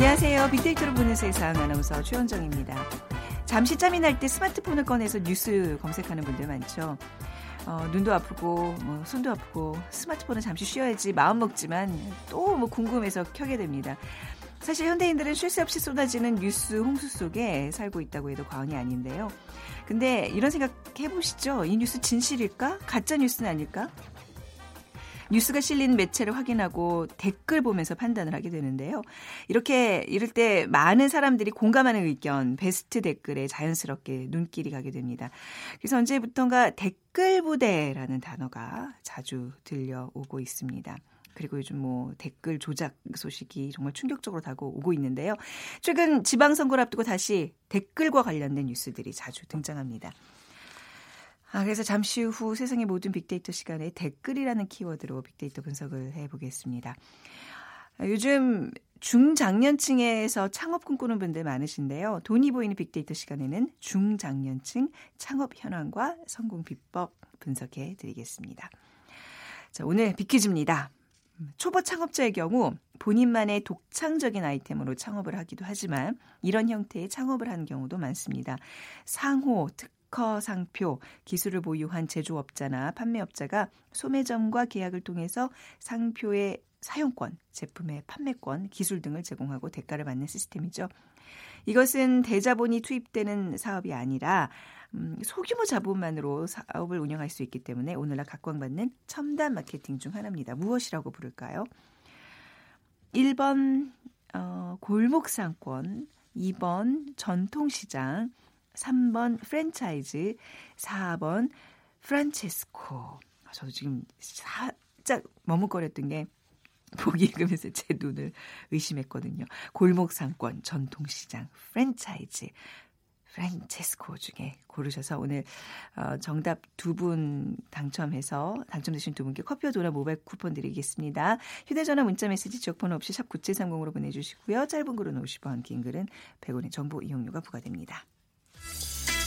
안녕하세요. 빅데이터로 보는 세상 아나운서 최현정입니다. 잠시 짬이 날 때 스마트폰을 꺼내서 뉴스 검색하는 분들 많죠. 어, 눈도 아프고 뭐 손도 아프고 스마트폰은 잠시 쉬어야지 마음 먹지만 또 뭐 궁금해서 켜게 됩니다. 사실 현대인들은 쉴 새 없이 쏟아지는 뉴스 홍수 속에 살고 있다고 해도 과언이 아닌데요. 근데 이런 생각 해보시죠. 이 뉴스 진실일까? 가짜 뉴스는 아닐까? 뉴스가 실린 매체를 확인하고 댓글 보면서 판단을 하게 되는데요. 이렇게 이럴 때 많은 사람들이 공감하는 의견, 베스트 댓글에 자연스럽게 눈길이 가게 됩니다. 그래서 언제부턴가 댓글 부대라는 단어가 자주 들려오고 있습니다. 그리고 요즘 뭐 댓글 조작 소식이 정말 충격적으로 다가오고 있는데요. 최근 지방선거를 앞두고 다시 댓글과 관련된 뉴스들이 자주 등장합니다. 아, 그래서 잠시 후 세상의 모든 빅데이터 시간에 댓글이라는 키워드로 빅데이터 분석을 해보겠습니다. 아, 요즘 중장년층에서 창업 꿈꾸는 분들 많으신데요. 돈이 보이는 빅데이터 시간에는 중장년층 창업 현황과 성공 비법 분석해 드리겠습니다. 자, 오늘 빅퀴즈입니다. 초보 창업자의 경우 본인만의 독창적인 아이템으로 창업을 하기도 하지만 이런 형태의 창업을 하는 경우도 많습니다. 상호, 특 특허 상표, 기술을 보유한 제조업자나 판매업자가 소매점과 계약을 통해서 상표의 사용권, 제품의 판매권, 기술 등을 제공하고 대가를 받는 시스템이죠. 이것은 대자본이 투입되는 사업이 아니라 음, 소규모 자본만으로 사업을 운영할 수 있기 때문에 오늘날 각광받는 첨단 마케팅 중 하나입니다. 무엇이라고 부를까요? 1번 어, 골목상권, 2번 전통시장, 3번 프랜차이즈, 4번 프란체스코. 저도 지금 살짝 머뭇거렸던 게 보기 읽으면서 제 눈을 의심했거든요. 골목 상권, 전통시장, 프랜차이즈, 프란체스코 중에 고르셔서 오늘 어, 정답 두 분 당첨해서 당첨되신 두 분께 커피와 도넛 모바일 쿠폰 드리겠습니다. 휴대전화 문자메시지 지역번호 없이 샵 9730으로 보내주시고요. 짧은 글은 50원, 긴 글은 100원의 정보 이용료가 부과됩니다.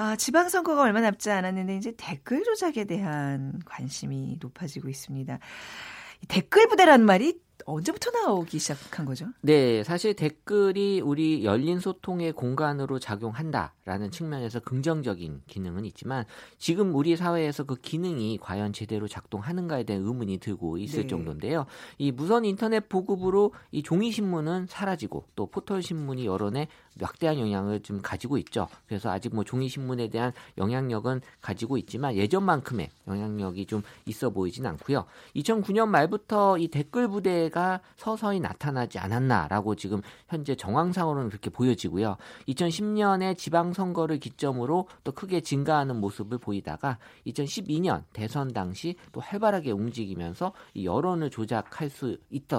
아, 지방선거가 얼마 남지 않았는데 이제 댓글 조작에 대한 관심이 높아지고 있습니다. 댓글 부대라는 말이 언제부터 나오기 시작한 거죠? 네, 사실 댓글이 우리 열린 소통의 공간으로 작용한다라는 측면에서 긍정적인 기능은 있지만 지금 우리 사회에서 그 기능이 과연 제대로 작동하는가에 대한 의문이 들고 있을 네. 정도인데요. 이 무선 인터넷 보급으로 이 종이 신문은 사라지고 또 포털 신문이 여론에 막대한 영향을 좀 가지고 있죠. 그래서 아직 뭐 종이 신문에 대한 영향력은 가지고 있지만 예전만큼의 영향력이 좀 있어 보이진 않고요. 2009년 말부터 이 댓글 부대가 서서히 나타나지 않았나라고 지금 현재 정황상으로는 그렇게 보여지고요. 2010년에 지방 선거를 기점으로 또 크게 증가하는 모습을 보이다가 2012년 대선 당시 또 활발하게 움직이면서 이 여론을 조작할 수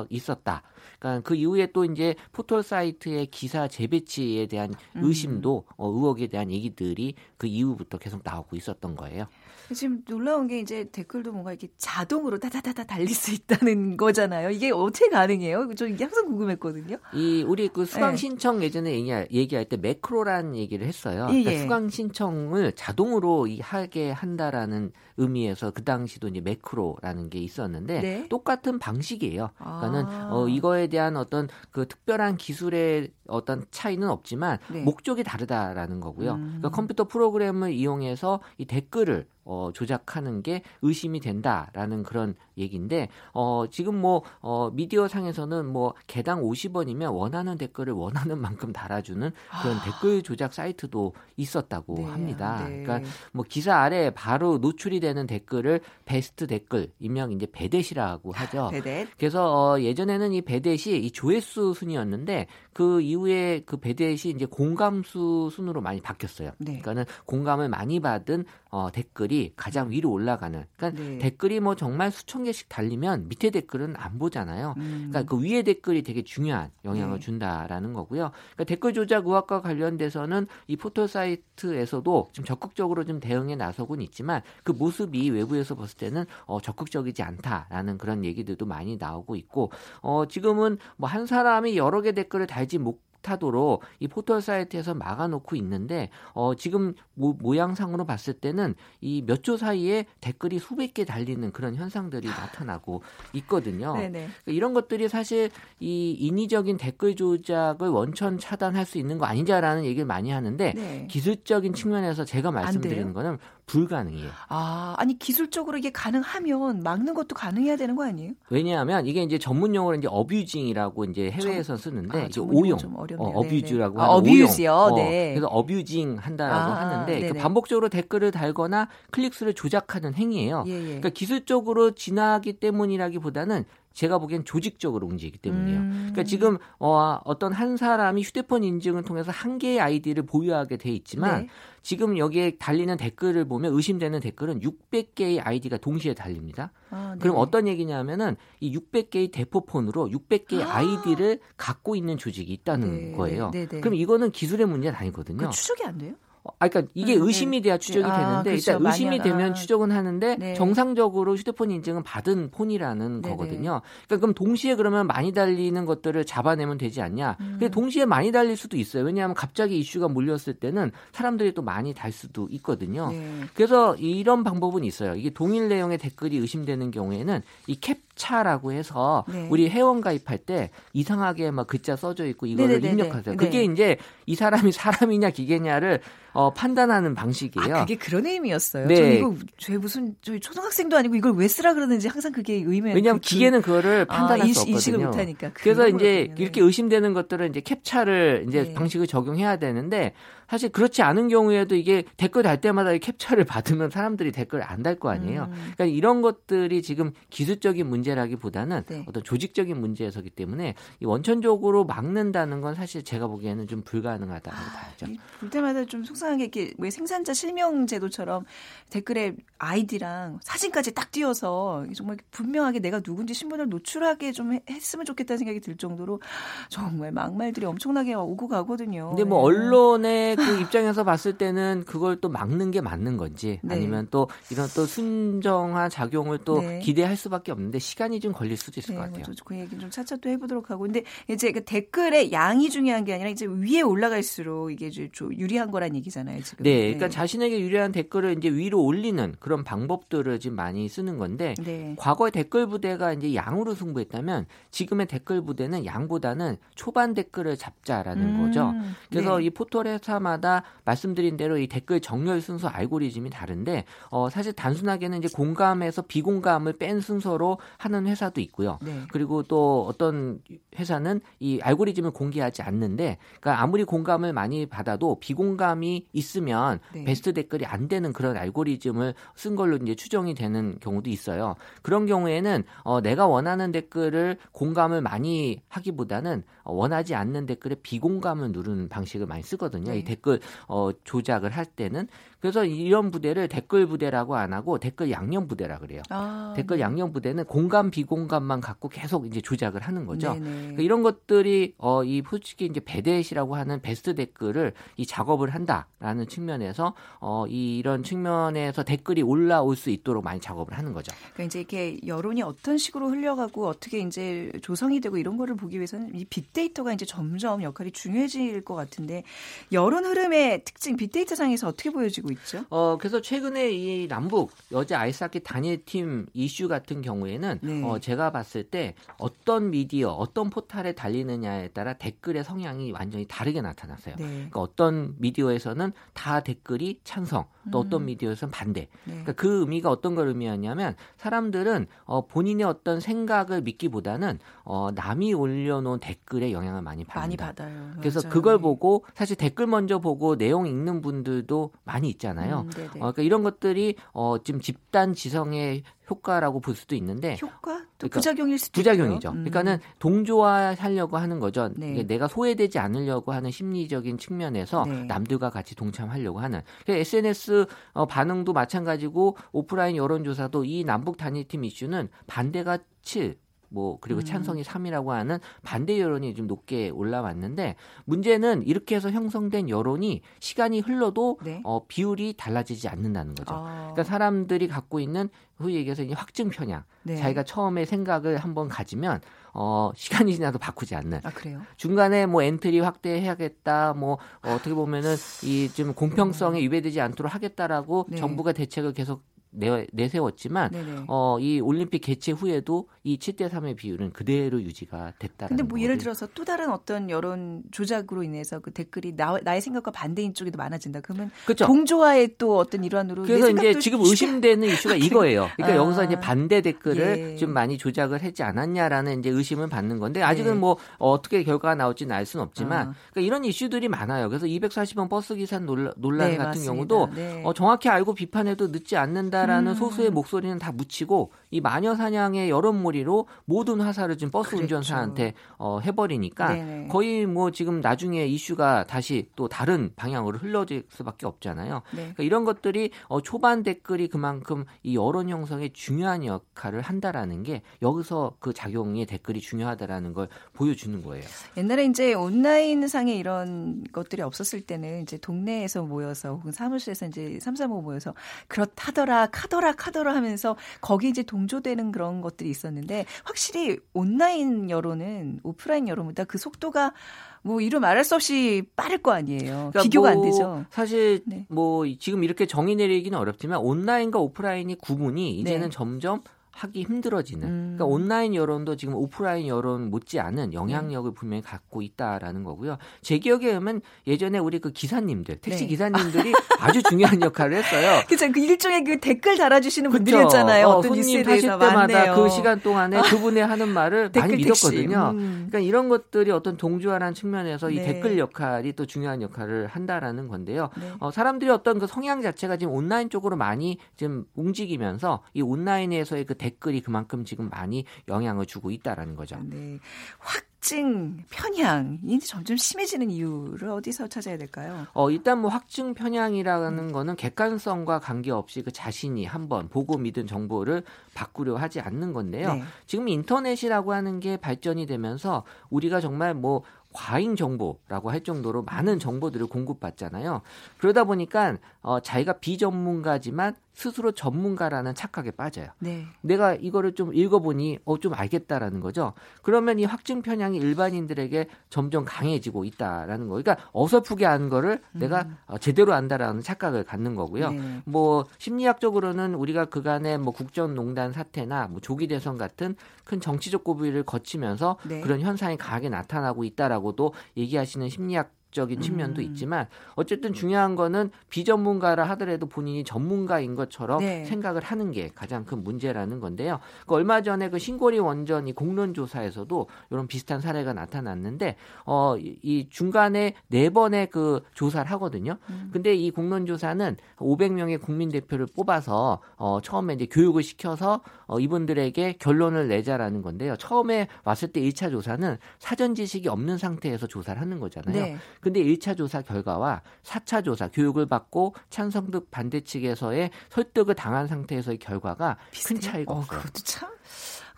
있었다. 그러니까 그 이후에 또 이제 포털 사이트의 기사 재배치 가치에 대한 음. 의심도 음. 어, 의혹에 대한 얘기들이 그 이후부터 계속 나오고 있었던 거예요. 지금 놀라운 게 이제 댓글도 뭔가 이렇게 자동으로 다다다다 달릴 수 있다는 거잖아요. 이게 어떻게 가능해요? 저 이게 항상 궁금했거든요. 이 우리 그 수강 네. 신청 네. 예전에 얘기할, 얘기 할 때 매크로란 얘기를 했어요. 예, 그러니까 예. 수강 신청을 자동으로 하게 한다라는 의미에서 그 당시도 이제 매크로라는 게 있었는데 네? 똑같은 방식이에요. 그러니까는 아. 어, 이거에 대한 어떤 그 특별한 기술의 어떤 차이는 없지만 네. 목적이 다르다라는 거고요. 음. 그러니까 컴퓨터 프로그램을 이용해서 이 댓글을 어, 조작하는 게 의심이 된다라는 그런 얘기인데 어, 지금 뭐 어, 미디어 상에서는 뭐 개당 50원이면 원하는 댓글을 원하는 만큼 달아주는 그런 아. 댓글 조작 사이트도 있었다고 네, 합니다. 네. 그러니까 뭐 기사 아래 바로 노출이 되는 댓글을 베스트 댓글 일명 이제 배댓이라고 하죠. 배댓. 그래서 어, 예전에는 이 배댓이 이 조회수 순이었는데 그 이후에 그 배댓이 이제 공감수 순으로 많이 바뀌었어요. 네. 그러니까는 공감을 많이 받은 어, 댓글이 가장 위로 올라가는. 그러니까 네. 댓글이 뭐 정말 수천 개씩 달리면 밑에 댓글은 안 보잖아요. 음. 그러니까 그 위에 댓글이 되게 중요한 영향을 네. 준다라는 거고요. 그러니까 댓글 조작 의혹과 관련돼서는 이 포털 사이트에서도 좀 적극적으로 좀 대응에 나서곤 있지만 그 모습이 외부에서 봤을 때는 어, 적극적이지 않다라는 그런 얘기들도 많이 나오고 있고 어, 지금은 뭐 한 사람이 여러 개 댓글을 달지 못 하도록 이 포털 사이트에서 막아놓고 있는데 어 지금 모, 모양상으로 봤을 때는 이몇초 사이에 댓글이 수백 개 달리는 그런 현상들이 나타나고 있거든요. 그러니까 이런 것들이 사실 이 인위적인 댓글 조작을 원천 차단할 수 있는 거 아니냐라는 얘기를 많이 하는데 네. 기술적인 측면에서 제가 말씀드리는 거는 불가능해요. 아, 아니 기술적으로 이게 가능하면 막는 것도 가능해야 되는 거 아니에요? 왜냐하면 이게 이제 전문 용어로 이제 어뷰징이라고 이제 해외에서 쓰는데 아, 이제 오용, 어, abuse라고 아, 하는 abuse요. 오용. 네. 어, 그래서 abusing 한다라고 아, 하는데 그 반복적으로 댓글을 달거나 클릭수를 조작하는 행위예요. 예, 예. 그러니까 기술적으로 진화하기 때문이라기보다는 제가 보기엔 조직적으로 움직이기 때문이에요. 음. 그러니까 지금 어, 어떤 한 사람이 휴대폰 인증을 통해서 한 개의 아이디를 보유하게 돼 있지만 네. 지금 여기에 달리는 댓글을 보면 의심되는 댓글은 600개의 아이디가 동시에 달립니다. 아, 네. 그럼 어떤 얘기냐면은 이 600개의 대포폰으로 600개의 아. 아이디를 갖고 있는 조직이 있다는 네, 거예요. 네, 네, 그럼 이거는 기술의 문제는 아니거든요. 그 추적이 안 돼요? 아, 그러니까 이게 네, 의심이 돼야 추적이 네. 되는데 아, 그렇죠. 일단 의심이 되면 아. 추적은 하는데 네. 정상적으로 휴대폰 인증은 받은 폰이라는 네 거거든요. 그러니까 그럼 동시에 그러면 많이 달리는 것들을 잡아내면 되지 않냐? 음. 근데 동시에 많이 달릴 수도 있어요. 왜냐하면 갑자기 이슈가 몰렸을 때는 사람들이 또 많이 달 수도 있거든요. 네. 그래서 이런 방법은 있어요. 이게 동일 내용의 댓글이 의심되는 경우에는 이 캡 차라고 해서 네. 우리 회원 가입할 때 이상하게 막 글자 써져 있고 이거를 입력하세요. 그게 이제 이 사람이 사람이냐 기계냐를 어, 판단하는 방식이에요. 아, 그게 그런 의미였어요. 네. 저 이거 저 무슨 저희 초등학생도 아니고 이걸 왜 쓰라 그러는지 항상 그게 의미. 왜냐하면 그, 기계는 그거를 아, 판단할 아, 수 없거든요. 인식을 못하니까. 그래서 이제 그렇군요. 이렇게 의심되는 것들은 이제 캡처를 이제 네. 방식을 적용해야 되는데 사실 그렇지 않은 경우에도 이게 댓글 달 때마다 캡처를 받으면 사람들이 댓글 안 달 거 아니에요. 음. 그러니까 이런 것들이 지금 기술적인 문제라기보다는 네. 어떤 조직적인 문제에서기 때문에 이 원천적으로 막는다는 건 사실 제가 보기에는 좀 불가능하다고 아, 봐야죠. 볼 때마다 좀 속상하게 이렇게 왜 생산자 실명 제도처럼 댓글에 아이디랑 사진까지 딱 띄어서 정말 분명하게 내가 누군지 신분을 노출하게 좀 했으면 좋겠다는 생각이 들 정도로 정말 막말들이 엄청나게 오고 가거든요. 근데 뭐 네. 언론의 그 입장에서 봤을 때는 그걸 또 막는 게 맞는 건지 네. 아니면 또 이런 또 순정한 작용을 또 네. 기대할 수밖에 없는데 시간이 좀 걸릴 수도 있을 것 네, 뭐 같아요. 그 얘기 좀 차차 또 해보도록 하고 근데 이제 그 댓글의 양이 중요한 게 아니라 이제 위에 올라갈수록 이게 좀 유리한 거란 얘기잖아요. 지금. 네, 그러니까 네. 자신에게 유리한 댓글을 이제 위로 올리는 그런 방법들을 지금 많이 쓰는 건데 네. 과거의 댓글 부대가 이제 양으로 승부했다면 지금의 댓글 부대는 양보다는 초반 댓글을 잡자라는 음, 거죠. 그래서 이 포털 회사 시마다 말씀드린 대로 이 댓글 정렬 순서 알고리즘이 다른데 어, 사실 단순하게는 이제 공감에서 비공감을 뺀 순서로 하는 회사도 있고요. 네. 그리고 또 어떤 회사는 이 알고리즘을 공개하지 않는데 그러니까 아무리 공감을 많이 받아도 비공감이 있으면 네. 베스트 댓글이 안 되는 그런 알고리즘을 쓴 걸로 이제 추정이 되는 경우도 있어요. 그런 경우에는 어, 내가 원하는 댓글을 공감을 많이 하기보다는 원하지 않는 댓글에 비공감을 누르는 방식을 많이 쓰거든요. 네. 이 댓글 어, 조작을 할 때는 그래서 이런 부대를 댓글 부대라고 안 하고 댓글 양념 부대라 그래요. 아, 댓글 네. 양념 부대는 공감 비공감만 갖고 계속 이제 조작을 하는 거죠. 그러니까 이런 것들이 어, 이 솔직히 이제 베데시라고 하는 베스트 댓글을 이 작업을 한다라는 측면에서 어, 이런 측면에서 댓글이 올라올 수 있도록 많이 작업을 하는 거죠. 그러니까 이제 이렇게 여론이 어떤 식으로 흘려가고 어떻게 이제 조성이 되고 이런 거를 보기 위해서는 이 빅데이터가 이제 점점 역할이 중요해질 것 같은데 여론 흐름의 특징 빅데이터 상에서 어떻게 보여지고 되고 있죠. 어, 그래서 최근에 이 남북 여자 아이스하키 단일팀 이슈 같은 경우에는 네. 어, 제가 봤을 때 어떤 미디어, 어떤 포탈에 달리느냐에 따라 댓글의 성향이 완전히 다르게 나타났어요. 네. 그러니까 어떤 미디어에서는 다 댓글이 찬성, 또 음. 어떤 미디어에서는 반대. 네. 그러니까 그 의미가 어떤 걸 의미하냐면 사람들은 어, 본인의 어떤 생각을 믿기보다는 어, 남이 올려놓은 댓글에 영향을 많이 받는다. 많이 받아요. 그래서 맞아요. 그걸 보고 사실 댓글 먼저 보고 내용 읽는 분들도 많이 있잖아요. 음, 어, 그러니까 이런 것들이 어, 지금 집단 지성의 효과라고 볼 수도 있는데 효과 또 그러니까 부작용일 수도 부작용이죠. 음. 그러니까는 동조화하려고 하는 거죠. 네. 내가 소외되지 않으려고 하는 심리적인 측면에서 네. 남들과 같이 동참하려고 하는. SNS 어, 반응도 마찬가지고 오프라인 여론조사도 이 남북 단일팀 이슈는 반대가 7, 뭐 그리고 음. 찬성이 3이라고 하는 반대 여론이 좀 높게 올라왔는데 문제는 이렇게 해서 형성된 여론이 시간이 흘러도 네. 어, 비율이 달라지지 않는다는 거죠. 아. 그러니까 사람들이 갖고 있는 흔히 얘기해서 이제 확증 편향, 네. 자기가 처음에 생각을 한번 가지면 어, 시간이 지나도 바꾸지 않는. 아, 그래요? 중간에 뭐 엔트리 확대해야겠다, 뭐 어, 어떻게 보면은 이 좀 공평성에 음. 위배되지 않도록 하겠다라고 네. 정부가 대책을 계속 내, 내세웠지만 어, 이 올림픽 개최 후에도 이 7대 3의 비율은 그대로 유지가 됐다는 근데 뭐 예를 들어서 또 다른 어떤 여론 조작으로 인해서 그 댓글이 나, 나의 생각과 반대인 쪽에도 많아진다. 그러면 그렇죠. 동조화의 또 어떤 일환으로 그래서 이제 지금 의심되는 이슈가 이거예요. 그러니까 아. 여기서 이제 반대 댓글을 예. 좀 많이 조작을 하지 않았냐라는 이제 의심을 받는 건데 아직은 예. 뭐 어떻게 결과가 나올지는 알 수는 없지만 아. 그러니까 이런 이슈들이 많아요. 그래서 240원 버스 기사 논란, 논란 네, 같은 맞습니다. 경우도 네. 어, 정확히 알고 비판해도 늦지 않는다 라는 음. 소수의 목소리는 다 묻히고 이 마녀 사냥의 여론몰이로 모든 화살을 지금 버스 그렇죠. 운전사한테 어, 해버리니까 네네. 거의 뭐 지금 나중에 이슈가 다시 또 다른 방향으로 흘러질 수밖에 없잖아요. 네. 그러니까 이런 것들이 어, 초반 댓글이 그만큼 이 여론 형성에 중요한 역할을 한다라는 게 여기서 그 작용의 댓글이 중요하다라는 걸 보여주는 거예요. 옛날에 이제 온라인 상에 이런 것들이 없었을 때는 이제 동네에서 모여서 혹은 사무실에서 이제 삼삼오 모여서 그렇다더라 카더라 카더라 하면서 거기 이제 동 동조되는 그런 것들이 있었는데 확실히 온라인 여론은 오프라인 여론보다 그 속도가 뭐 이루 말할 수 없이 빠를 거 아니에요. 그러니까 비교가 뭐 안 되죠. 사실 네. 뭐 지금 이렇게 정의 내리기는 어렵지만 온라인과 오프라인이 구분이 이제는 네. 점점 하기 힘들어지는. 음. 그러니까 온라인 여론도 지금 오프라인 여론 못지않은 영향력을 분명히 갖고 있다라는 거고요. 제 기억에 의하면 예전에 우리 그 기사님들, 택시 네. 기사님들이 아주 중요한 역할을 했어요. 그죠. 그 일종의 그 댓글 달아주시는 분들이었잖아요. 어, 어떤 손님 타실 때마다 맞네요. 그 시간 동안에 그분의 하는 말을 많이 믿었거든요. 음. 그러니까 이런 것들이 어떤 동조화라는 측면에서 이 네. 댓글 역할이 또 중요한 역할을 한다라는 건데요. 네. 어, 사람들이 어떤 그 성향 자체가 지금 온라인 쪽으로 많이 지금 움직이면서 이 온라인에서의 그 댓글 댓글이 그만큼 지금 많이 영향을 주고 있다라는 거죠. 네. 확증 편향이 점점 심해지는 이유를 어디서 찾아야 될까요? 어, 일단 뭐 확증 편향이라는 음. 거는 객관성과 관계없이 그 자신이 한번 보고 믿은 정보를 바꾸려 하지 않는 건데요. 네. 지금 인터넷이라고 하는 게 발전이 되면서 우리가 정말 뭐 과잉 정보라고 할 정도로 많은 정보들을 공급받잖아요. 그러다 보니까 어, 자기가 비전문가지만 스스로 전문가라는 착각에 빠져요. 네. 내가 이거를 좀 읽어보니 어, 좀 알겠다라는 거죠. 그러면 이 확증 편향이 일반인들에게 점점 강해지고 있다라는 거. 그러니까 어설프게 한 거를 음. 내가 어, 제대로 안다라는 착각을 갖는 거고요. 네. 뭐 심리학적으로는 우리가 그간의 뭐 국정농단 사태나 뭐 조기 대선 같은 큰 정치적 고비를 거치면서 네. 그런 현상이 강하게 나타나고 있다라고도 얘기하시는 심리학 적인 측면도 음. 있지만 어쨌든 중요한 거는 비전문가라 하더라도 본인이 전문가인 것처럼 네. 생각을 하는 게 가장 큰 문제라는 건데요. 그 얼마 전에 그 신고리 원전 이 공론 조사에서도 이런 비슷한 사례가 나타났는데 어 이 중간에 네 번의 그 조사를 하거든요. 음. 근데 이 공론 조사는 500명의 국민 대표를 뽑아서 어 처음에 이제 교육을 시켜서 어 이분들에게 결론을 내자라는 건데요. 처음에 왔을 때 1차 조사는 사전 지식이 없는 상태에서 조사를 하는 거잖아요. 네. 근데 1차 조사 결과와 4차 조사 교육을 받고 찬성 득 반대 측에서의 설득을 당한 상태에서의 결과가 비슷해요? 큰 차이가 어, 없어요. 그것도 참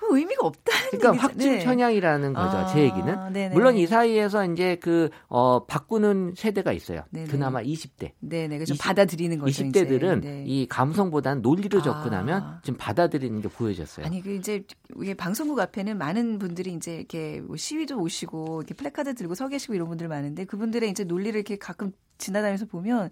의미가 없다 그러니까 얘기죠. 확증 네. 편향이라는 거죠. 아, 제 얘기는. 네네. 물론 이 사이에서 이제 그 어, 바꾸는 세대가 있어요. 네네. 그나마 20대. 네 네. 그좀 받아들이는 거죠. 20대들은 네. 이 감성보다는 논리로 아. 접근하면 좀 받아들이는 게 보여졌어요. 아니 그 이제 방송국 앞에는 많은 분들이 이제 이렇게 뭐 시위도 오시고 이렇게 플래카드 들고 서 계시고 이런 분들 많은데 그분들의 이제 논리를 이렇게 가끔 지나다니면서 보면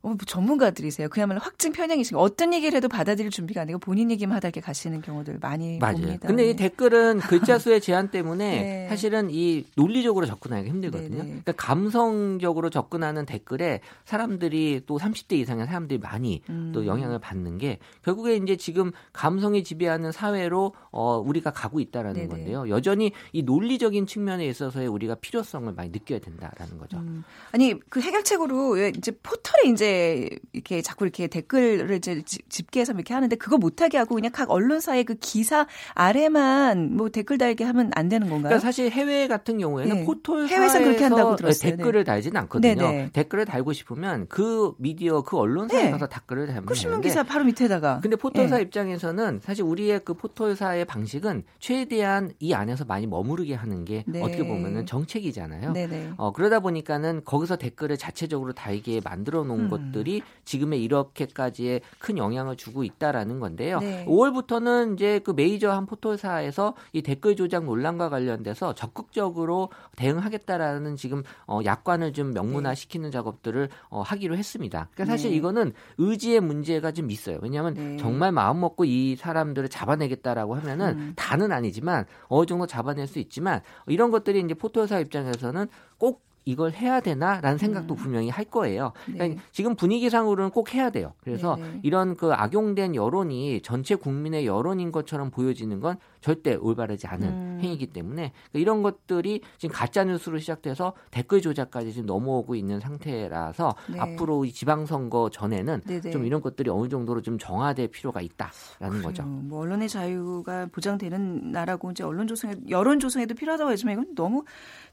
어, 뭐 전문가들이세요. 그야말로 확증 편향이시고 어떤 얘기를 해도 받아들일 준비가 아니고 본인 얘기만 하다 이렇게 가시는 경우들 많이 맞아요. 봅니다. 근데 이 네. 댓글은 글자 수의 제한 때문에 네. 사실은 이 논리적으로 접근하기가 힘들거든요. 네네. 네. 그러니까 감성적으로 접근하는 댓글에 사람들이 또 30대 이상의 사람들이 많이 음. 또 영향을 받는 게 결국에 이제 지금 감성이 지배하는 사회로 어, 우리가 가고 있다라는 네네. 건데요. 여전히 이 논리적인 측면에 있어서의 우리가 필요성을 많이 느껴야 된다라는 거죠. 음. 아니 그 해결책으로 이제 포털에 이제 이제 이렇게 자꾸 이렇게 댓글을 이제 집계해서 이렇게 하는데 그거 못하게 하고 그냥 각 언론사의 그 기사 아래만 뭐 댓글 달게 하면 안 되는 건가요? 그러니까 사실 해외 같은 경우에는 네. 포털사에서 그렇게 한다고 들었어요. 댓글을 네. 달지는 않거든요. 네네. 댓글을 달고 싶으면 그 미디어 그 언론사에 네. 가서 댓글을 달면 그 신문 기사 바로 밑에다가. 근데 포털사 네. 입장에서는 사실 우리의 그 포털사의 방식은 최대한 이 안에서 많이 머무르게 하는 게 네. 어떻게 보면은 정책이잖아요. 네네. 어, 그러다 보니까는 거기서 댓글을 자체적으로 달게 만들어 놓은 음. 것 들이 지금의 이렇게까지의 큰 영향을 주고 있다라는 건데요. 네. 5월부터는 이제 그 메이저 한 포털사에서 이 댓글 조작 논란과 관련돼서 적극적으로 대응하겠다라는 지금 어, 약관을 좀 명문화시키는 네. 작업들을 어, 하기로 했습니다. 그러니까 사실 네. 이거는 의지의 문제가 좀 있어요. 왜냐하면 네. 정말 마음 먹고 이 사람들을 잡아내겠다라고 하면은 음. 다는 아니지만 어느 정도 잡아낼 수 있지만 이런 것들이 이제 포털사 입장에서는 꼭 이걸 해야 되나라는 생각도 음. 분명히 할 거예요. 그러니까 네. 지금 분위기상으로는 꼭 해야 돼요. 그래서 네, 네 이런 그 악용된 여론이 전체 국민의 여론인 것처럼 보여지는 건 절대 올바르지 않은 음. 행위이기 때문에 그러니까 이런 것들이 지금 가짜 뉴스로 시작돼서 댓글 조작까지 지금 넘어오고 있는 상태라서 네. 앞으로 이 지방선거 전에는 네네. 네. 좀 이런 것들이 어느 정도로 좀 정화될 필요가 있다라는 그래요. 거죠. 뭐 언론의 자유가 보장되는 나라고 이제 언론 조성에 여론 조성에도 필요하다고 하지만 이건 너무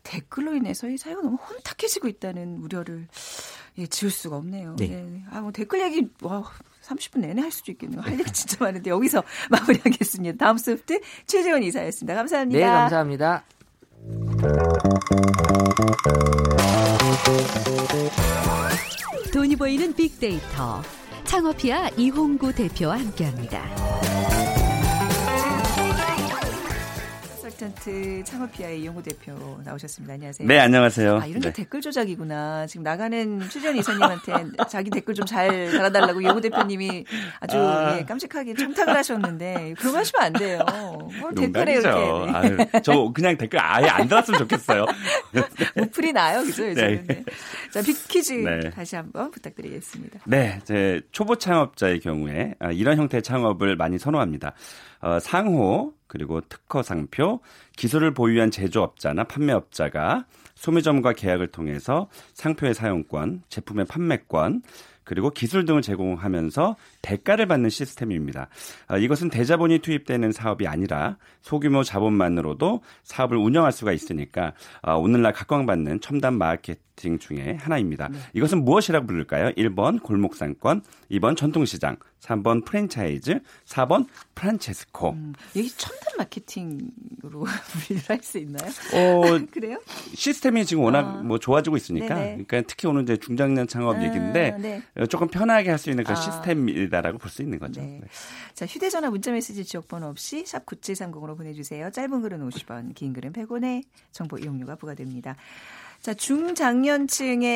댓글로 인해서 이 사회가 너무 혼탁해지고 있다는 우려를 예, 지울 수가 없네요. 네. 네. 아, 뭐 댓글 얘기 와 30분 내내 할 수도 있겠네요. 할 얘기 진짜 많은데 여기서 마무리하겠습니다. 다음 소프트 최재원 이사였습니다. 감사합니다. 네, 감사합니다. 돈이 보이는 빅데이터 창업피아 이홍구 대표와 함께합니다. 컨설턴트 창업피아의 이용호 대표 나오셨습니다. 안녕하세요. 네, 안녕하세요. 아, 이런 게 네. 댓글 조작이구나. 지금 나가는 출연 이사님한테 자기 댓글 좀 잘 달아달라고 이용호 대표님이 아주 아. 예, 깜찍하게 청탁을 하셨는데 그런 거 하시면 안 돼요. 뭘 댓글에 이렇게. 네. 아유, 저 그냥 댓글 아예 안 달았으면 좋겠어요. 무풀이 나요, 그죠? 요즘은. 네. 자, 빅퀴즈 네. 다시 한번 부탁드리겠습니다. 네, 제 초보 창업자의 경우에 아, 이런 형태의 창업을 많이 선호합니다. 어, 상호 그리고 특허 상표, 기술을 보유한 제조업자나 판매업자가 소매점과 계약을 통해서 상표의 사용권, 제품의 판매권, 그리고 기술 등을 제공하면서 대가를 받는 시스템입니다. 아, 이것은 대자본이 투입되는 사업이 아니라 소규모 자본만으로도 사업을 운영할 수가 있으니까 아, 오늘날 각광받는 첨단 마케팅 중에 하나입니다. 네. 이것은 무엇이라고 부를까요? 1번 골목상권, 2번 전통시장, 3번 프랜차이즈, 4번 프란체스코. 음, 여기 첨단 마케팅 으로 분류를 할 수 있나요? 어, 그래요? 시스템이 지금 워낙 아. 뭐 좋아지고 있으니까, 네네. 그러니까 특히 오늘 이제 중장년 창업 아, 얘기인데 네. 조금 편하게 할 수 있는 그런 아. 시스템이다라고 볼 수 있는 거죠. 네. 네. 자, 휴대전화 문자메시지 지역번호 없이 샵 9730으로 보내주세요. 짧은 글은 50원, 긴 글은 100원의 정보 이용료가 부과됩니다. 자, 중장년층의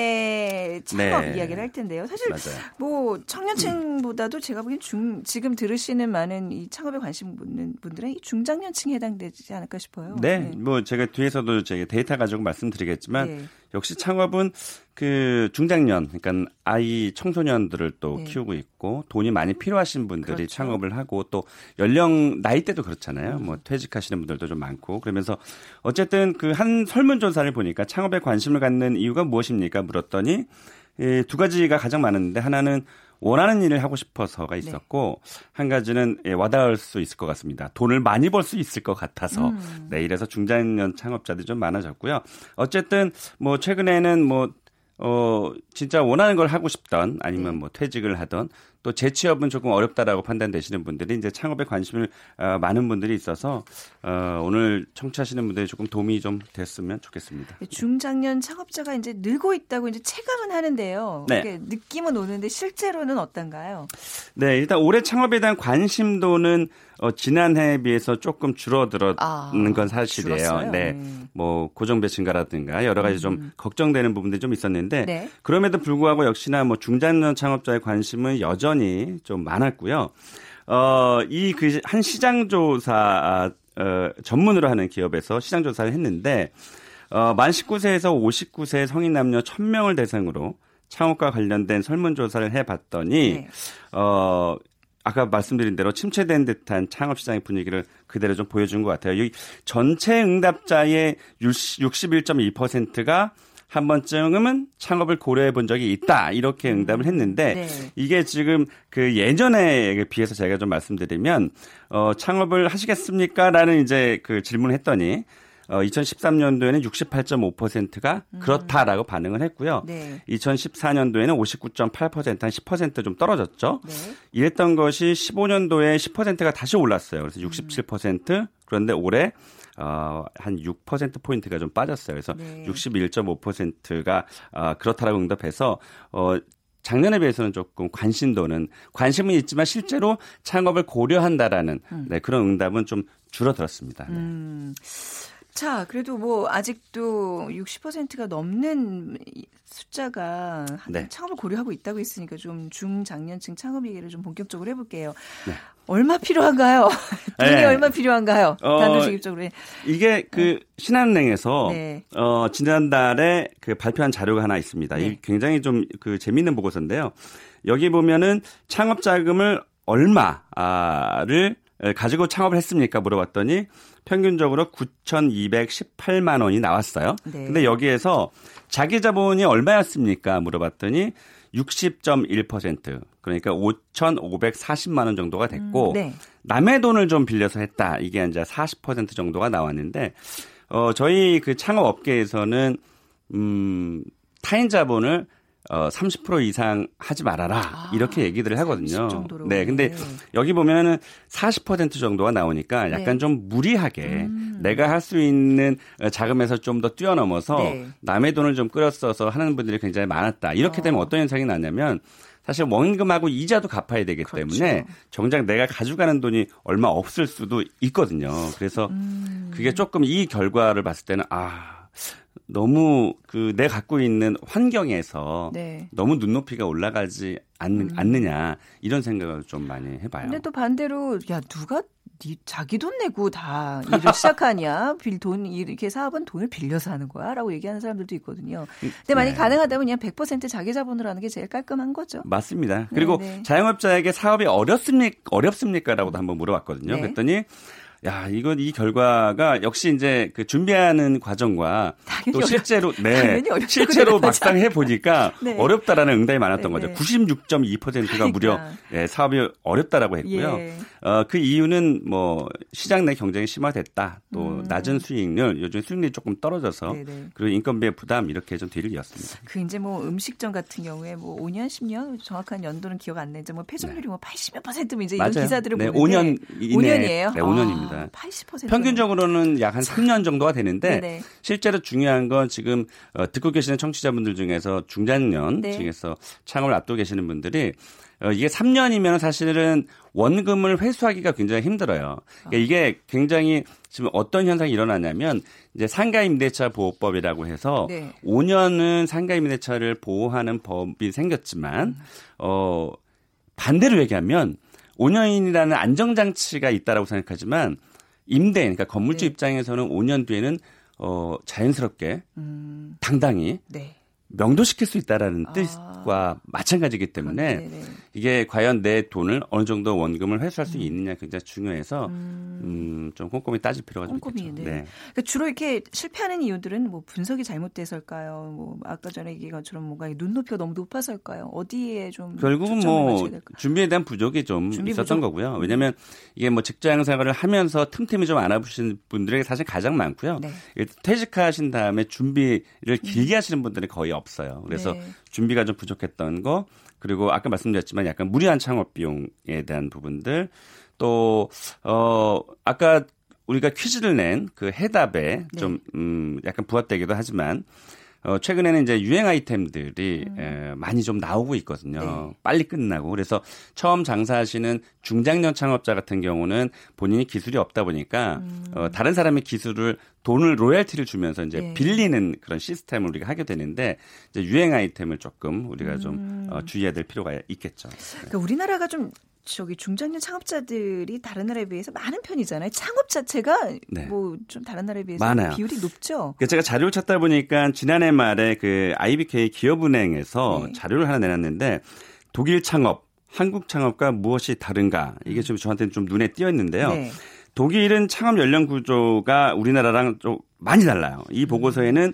창업 네. 이야기를 할 텐데요. 사실 맞아요. 뭐 청년층보다도 제가 보기엔 중 지금 들으시는 많은 이 창업에 관심 있는 분들은 이 중장년층에 해당되지 않을까 싶어요. 네, 네. 뭐 제가 뒤에서도 제가 데이터 가지고 말씀드리겠지만 네. 역시 창업은 그 중장년, 그러니까 아이 청소년들을 또 네. 키우고 있고 돈이 많이 필요하신 분들이 그렇죠. 창업을 하고 또 연령 나이대도 그렇잖아요. 뭐 퇴직하시는 분들도 좀 많고 그러면서 어쨌든 그 한 설문조사를 보니까 창업에 관심을 갖는 이유가 무엇입니까? 물었더니 두 가지가 가장 많은데 하나는 원하는 일을 하고 싶어서가 네. 있었고 네. 한 가지는 예, 와닿을 수 있을 것 같습니다. 돈을 많이 벌 수 있을 것 같아서 음. 네 이래서 중장년 창업자들이 좀 많아졌고요. 어쨌든 뭐 최근에는 뭐 어, 진짜 원하는 걸 하고 싶던 아니면 네. 뭐 퇴직을 하던 또 재취업은 조금 어렵다라고 판단되시는 분들이 이제 창업에 관심을 어, 많은 분들이 있어서 어, 오늘 청취하시는 분들이 조금 도움이 좀 됐으면 좋겠습니다. 네, 중장년 창업자가 이제 늘고 있다고 이제 체감은 하는데요. 네. 느낌은 오는데 실제로는 어떤가요? 네, 일단 올해 창업에 대한 관심도는 어, 지난해에 비해서 조금 줄어들었는 아, 건 사실이에요. 줄었어요? 네. 네. 뭐 고정배 증가라든가 여러 가지 좀 음. 걱정되는 부분들이 좀 있었는데 네. 그럼에도 불구하고 역시나 뭐 중장년 창업자의 관심은 여전히 좀 많았고요. 어, 이 그 한 시장 조사 어, 전문으로 하는 기업에서 시장 조사를 했는데 어, 만 19세에서 59세 성인 남녀 1000명을 대상으로 창업과 관련된 설문조사를 해봤더니 네. 어 아까 말씀드린 대로 침체된 듯한 창업 시장의 분위기를 그대로 좀 보여준 것 같아요. 전체 응답자의 61.2%가 한 번쯤은 창업을 고려해 본 적이 있다. 이렇게 응답을 했는데 네. 이게 지금 그 예전에 비해서 제가 좀 말씀드리면 어 창업을 하시겠습니까? 라는 이제 그 질문을 했더니 어, 2013년도에는 68.5%가 음. 그렇다라고 반응을 했고요. 네. 2014년도에는 59.8%한 10%좀 떨어졌죠. 네. 이랬던 것이 15년도에 10%가 다시 올랐어요. 그래서 67% 음. 그런데 올해 어, 한 6% 포인트가 좀 빠졌어요. 그래서 네. 61.5%가 어, 그렇다라고 응답해서 어 작년에 비해서는 조금 관심도는 관심은 있지만 실제로 창업을 고려한다라는 음. 네, 그런 응답은 좀 줄어들었습니다. 네. 음. 자, 그래도 뭐 아직도 60%가 넘는 숫자가 네. 창업을 고려하고 있다고 했으니까 좀 중장년층 창업 얘기를 좀 본격적으로 해볼게요. 네. 얼마 필요한가요? 돈이 네. 얼마 필요한가요? 어, 단도직입적으로. 이게 그 네. 신한은행에서 네. 어, 지난달에 그 발표한 자료가 하나 있습니다. 이 네. 굉장히 좀 그 재미있는 보고서인데요. 여기 보면은 창업 자금을 얼마를 가지고 창업을 했습니까? 물어봤더니 평균적으로 9,218만 원이 나왔어요. 네. 근데 여기에서 자기 자본이 얼마였습니까? 물어봤더니 60.1% 그러니까 5,540만 원 정도가 됐고 음, 네. 남의 돈을 좀 빌려서 했다. 이게 이제 40% 정도가 나왔는데 어 저희 그 창업 업계에서는 음 타인 자본을 어, 30% 이상 하지 말아라. 아, 이렇게 얘기들을 하거든요. 네. 근데 네. 여기 보면은 40% 정도가 나오니까 약간 네. 좀 무리하게 음. 내가 할 수 있는 어, 자금에서 좀 더 뛰어넘어서 네. 남의 돈을 좀 끌어 써서 하는 분들이 굉장히 많았다. 이렇게 되면 어. 어떤 현상이 나냐면 사실 원금하고 이자도 갚아야 되기 그렇죠. 때문에 정작 내가 가져가는 돈이 얼마 없을 수도 있거든요. 그래서 음. 그게 조금 이 결과를 봤을 때는 아, 너무 그 내 갖고 있는 환경에서 네. 너무 눈높이가 올라가지 않, 음. 않느냐 이런 생각을 좀 많이 해봐요. 근데 또 반대로 야 누가 네 자기 돈 내고 다 일을 시작하냐? 빌 돈 이렇게 사업은 돈을 빌려서 하는 거야라고 얘기하는 사람들도 있거든요. 근데 만약 네. 가능하다면 그냥 100% 자기 자본으로 하는 게 제일 깔끔한 거죠. 맞습니다. 그리고 네네. 네. 자영업자에게 사업이 어렵습니까? 어렵습니까라고도 한번 물어봤거든요. 네. 그랬더니 야, 이건 이 결과가 역시 이제 그 준비하는 과정과 또 실제로 네 실제로 막상 해 보니까 네. 어렵다라는 응답이 많았던 네, 거죠. 96.2%가 그러니까. 무려 예, 사업이 어렵다라고 했고요. 예. 어, 그 이유는 뭐 시장 내 경쟁이 심화됐다. 또 음. 낮은 수익률, 요즘 수익률이 조금 떨어져서 네네. 네. 그리고 인건비의 부담 이렇게 좀 뒤를 이었습니다. 그 이제 뭐 음식점 같은 경우에 뭐 5년, 10년 정확한 연도는 기억 안 나는데 뭐 폐점률이 네. 뭐 80몇 퍼센트면 이제 맞아요. 이런 기사들을 네, 보는데 5년 이내 5년이에요. 네, 5년입니다. 아, 80% 평균적으로는 약 한 3년 정도가 되는데 네네. 실제로 중요한 건 지금 어, 듣고 계시는 청취자분들 중에서 중장년 네. 중에서 창업을 앞두고 계시는 분들이 어, 이게 3년이면 사실은 원금을 회수하기가 굉장히 힘들어요. 그러니까 아. 이게 굉장히 지금 어떤 현상이 일어나냐면 이제 상가임대차 보호법이라고 해서 네. 5년은 상가임대차를 보호하는 법이 생겼지만 음. 어 반대로 얘기하면 5년이라는 안정장치가 있다라고 생각하지만 임대 그러니까 건물주 네. 입장에서는 5년 뒤에는 어 자연스럽게 음. 당당히 네. 명도시킬 수 있다라는 아. 뜻과 마찬가지이기 때문에 네네. 이게 과연 내 돈을 어느 정도 원금을 회수할 수 음. 있느냐 굉장히 중요해서 음. 음, 좀 꼼꼼히 따질 필요가 좀 있겠죠. 네. 네. 그러니까 주로 이렇게 실패하는 이유들은 뭐 분석이 잘못돼서일까요? 뭐 아까 전에 얘기한 것처럼 뭔가 눈높이가 너무 높아서일까요? 어디에 좀 결국은 뭐 준비에 대한 부족이 좀 있었던 부족? 거고요. 왜냐하면 이게 뭐 직장 생활을 하면서 틈틈이 좀 알아보신 분들에게 사실 가장 많고요. 네. 퇴직하신 다음에 준비를 길게 음. 하시는 분들이 거의 없어요. 그래서 네. 준비가 좀 부족했던 거 그리고 아까 말씀드렸지만 약간 무리한 창업 비용에 대한 부분들 또 어 아까 우리가 퀴즈를 낸 그 해답에 네. 좀 음, 약간 부합되기도 하지만 어, 최근에는 이제 유행 아이템들이 음. 에, 많이 좀 나오고 있거든요. 네. 빨리 끝나고. 그래서 처음 장사하시는 중장년 창업자 같은 경우는 본인이 기술이 없다 보니까 음. 어, 다른 사람의 기술을 돈을 로열티를 주면서 이제 네. 빌리는 그런 시스템을 우리가 하게 되는데 이제 유행 아이템을 조금 우리가 좀 음. 어, 주의해야 될 필요가 있겠죠. 그러니까 우리나라가 좀 저기 중장년 창업자들이 다른 나라에 비해서 많은 편이잖아요. 창업 자체가 네. 뭐좀 다른 나라에 비해서 많아요. 비율이 높죠. 제가 자료를 찾다 보니까 지난해 말에 그 IBK 기업은행에서 네. 자료를 하나 내놨는데 독일 창업, 한국 창업과 무엇이 다른가 이게 좀 저한테는 좀 눈에 띄었는데요. 네. 독일은 창업 연령 구조가 우리나라랑 좀 많이 달라요. 이 보고서에는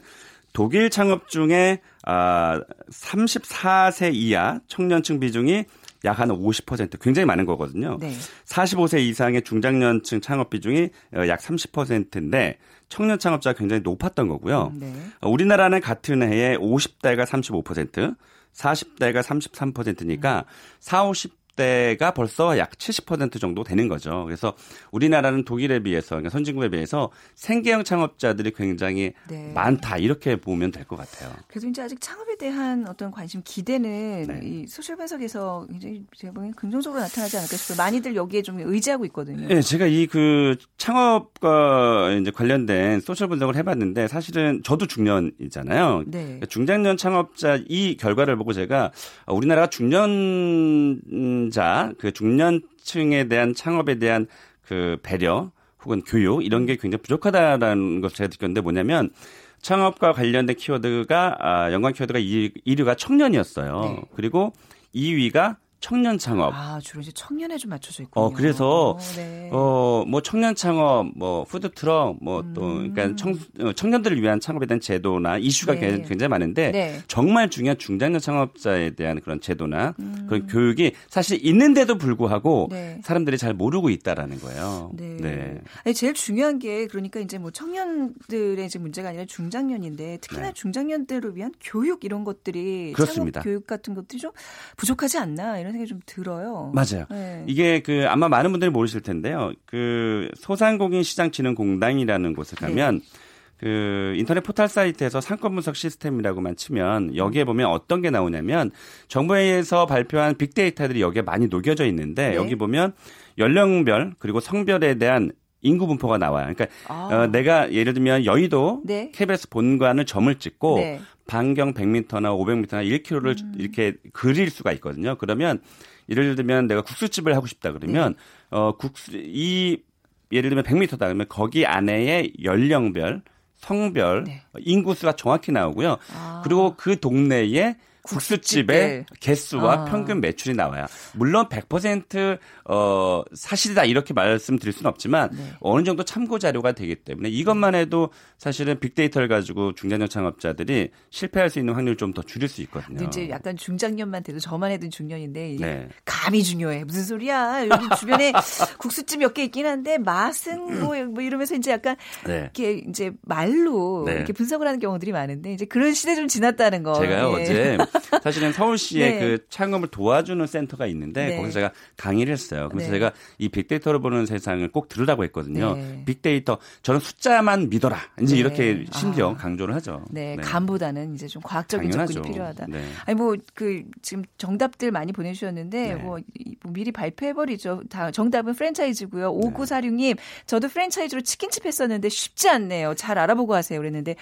독일 창업 중에 아 34세 이하 청년층 비중이 약 한 50% 굉장히 많은 거거든요. 네. 45세 이상의 중장년층 창업 비중이 어, 약 30%인데 청년 창업자가 굉장히 높았던 거고요. 네. 어, 우리나라는 같은 해에 50대가 35%, 40대가 33%니까 음. 4, 50 대가 벌써 약 70% 정도 되는 거죠. 그래서 우리나라는 독일에 비해서 그러니까 선진국에 비해서 생계형 창업자들이 굉장히 네. 많다 이렇게 보면 될 것 같아요. 그래서 이제 아직 창업에 대한 어떤 관심 기대는 네. 이 소셜 분석에서 굉장히 제가 보기엔 긍정적으로 나타나지 않을까 싶어요. 많이들 여기에 좀 의지하고 있거든요. 네, 제가 이 그 창업과 이제 관련된 소셜 분석을 해봤는데 사실은 저도 중년이잖아요. 네. 그러니까 중장년 창업자 이 결과를 보고 제가 우리나라가 중년 중년자, 그 중년층에 대한 창업에 대한 그 배려 혹은 교육 이런 게 굉장히 부족하다라는 것을 제가 느꼈는데 뭐냐면 창업과 관련된 키워드가 아, 연관 키워드가 1위가 청년이었어요. 네. 그리고 2위가 청년 창업. 아, 주로 이제 청년에 좀 맞춰져 있군요. 어, 그래서, 오, 네. 어, 뭐 청년 창업, 뭐 푸드 트럭, 뭐또 음. 그러니까 청, 어, 청년들을 위한 창업에 대한 제도나 이슈가 네. 굉장히 많은데 네. 정말 중요한 중장년 창업자에 대한 그런 제도나 음. 그런 교육이 사실 있는데도 불구하고 네. 사람들이 잘 모르고 있다라는 거예요. 네. 네. 아니, 제일 중요한 게 그러니까 이제 뭐 청년들의 이제 문제가 아니라 중장년인데 특히나 네. 중장년들을 위한 교육 이런 것들이 그렇습니다. 창업 교육 같은 것들이 좀 부족하지 않나 이런 생각이 좀 들어요. 맞아요. 네. 이게 그 아마 많은 분들이 모르실 텐데요. 그 소상공인 시장진흥공단이라는 곳에 가면 네. 그 인터넷 포털 사이트에서 상권 분석 시스템이라고만 치면 여기에 보면 어떤 게 나오냐면 정부에서 발표한 빅데이터들이 여기에 많이 녹여져 있는데 네. 여기 보면 연령별 그리고 성별에 대한 인구 분포가 나와요. 그러니까 아. 어, 내가 예를 들면 여의도 네. KBS 본관을 점을 찍고 네. 반경 100m나 500m나 1km를 음. 이렇게 그릴 수가 있거든요. 그러면 예를 들면 내가 국수집을 하고 싶다 그러면 네. 어 국수 이 예를 들면 100m다 그러면 거기 안에의 연령별, 성별, 네. 인구수가 정확히 나오고요. 아. 그리고 그 동네에 국수집의 개수와 아. 평균 매출이 나와요. 물론 100% 어, 사실이다 이렇게 말씀드릴 수는 없지만 네. 어느 정도 참고 자료가 되기 때문에 이것만 해도 사실은 빅데이터를 가지고 중장년 창업자들이 실패할 수 있는 확률을 좀더 줄일 수 있거든요. 이제 약간 중장년만 돼도 저만 해도 중년인데 네. 감이 중요해. 무슨 소리야? 여기 주변에 국수집 몇 개 있긴 한데 맛은 뭐, 뭐 이러면서 이제 약간 네. 이렇게 이제 말로 네. 이렇게 분석을 하는 경우들이 많은데 이제 그런 시대 좀 지났다는 거. 제가요 예. 어제 사실은 서울시에 네. 그 창업을 도와주는 센터가 있는데 네. 거기서 제가 강의를 했어요. 그래서 네. 제가 이 빅데이터를 보는 세상을 꼭 들으라고 했거든요. 네. 빅데이터 저는 숫자만 믿어라. 이제 네. 이렇게 심지어 아. 강조를 하죠. 네, 감보다는 이제 좀 과학적인 당연하죠. 접근이 필요하다. 아니 뭐 그 지금 정답들 많이 보내주셨는데 뭐, 뭐 미리 발표해버리죠. 다 정답은 프랜차이즈고요. 5946님 저도 프랜차이즈로 치킨집 했었는데 쉽지 않네요. 잘 알아보고 하세요. 그랬는데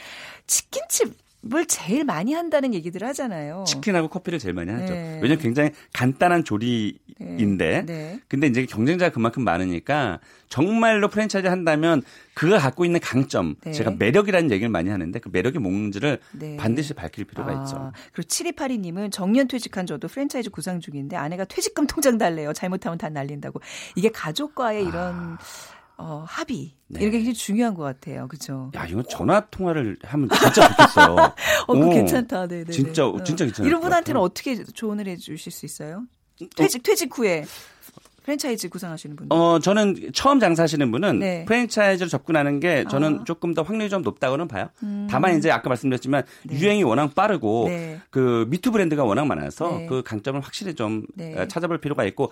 치킨집 을 제일 많이 한다는 얘기들 하잖아요. 치킨하고 커피를 제일 많이 하죠. 네. 왜냐면 굉장히 간단한 조리인데, 네. 네. 근데 이제 경쟁자가 그만큼 많으니까 정말로 프랜차이즈 한다면 그가 갖고 있는 강점, 네. 제가 매력이라는 얘기를 많이 하는데 그 매력이 뭔지를 네. 반드시 밝힐 필요가 아, 있죠. 그리고 7282님은 정년 퇴직한 저도 프랜차이즈 구상 중인데 아내가 퇴직금 통장 달래요. 잘못하면 다 날린다고. 이게 가족과의 이런 아. 어, 합의 네. 이런 게 굉장히 중요한 것 같아요. 그렇죠? 야, 이거 전화 통화를 하면 진짜 좋겠어요. 어, 그 괜찮다. 네, 네. 진짜 어. 진짜 괜찮아요. 이런 분한테는 어떻게 조언을 해 주실 수 있어요? 퇴직 어. 퇴직 후에 프랜차이즈 구상하시는 분? 어, 저는 처음 장사하시는 분은 네. 프랜차이즈로 접근하는 게 저는 아. 조금 더 확률이 좀 높다고는 봐요. 음. 다만 이제 아까 말씀드렸지만 네. 유행이 워낙 빠르고 네. 그 미투 브랜드가 워낙 많아서 네. 그 강점을 확실히 좀 네. 찾아볼 필요가 있고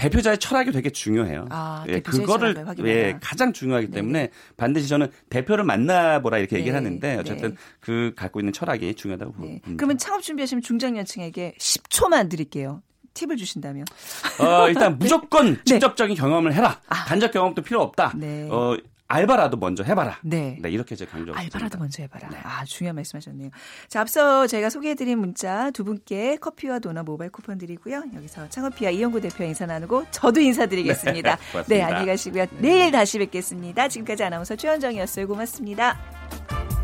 대표자의 철학이 되게 중요해요. 아, 예, 그거를 예, 가장 중요하기 네. 때문에 네. 반드시 저는 대표를 만나보라 이렇게 네. 얘기를 하는데 어쨌든 네. 그 갖고 있는 철학이 중요하다고 네. 봅니다. 그러면 창업 준비하시면 중장년층에게 10초만 드릴게요. 팁을 주신다면? 어, 일단 무조건 네. 직접적인 경험을 해라. 아. 간접 경험도 필요 없다. 어, 알바라도 먼저 해봐라. 네. 네 이렇게 제 강조. 알바라도 먼저 해봐라. 네. 아 중요한 말씀하셨네요. 자 앞서 저희가 소개해드린 문자 두 분께 커피와 도넛 모바일 쿠폰 드리고요. 여기서 창업피아 이영구 대표 인사 나누고 저도 인사드리겠습니다. 네, 네 안녕히 가시고요. 네. 내일 다시 뵙겠습니다. 지금까지 아나운서 최현정이었어요. 고맙습니다.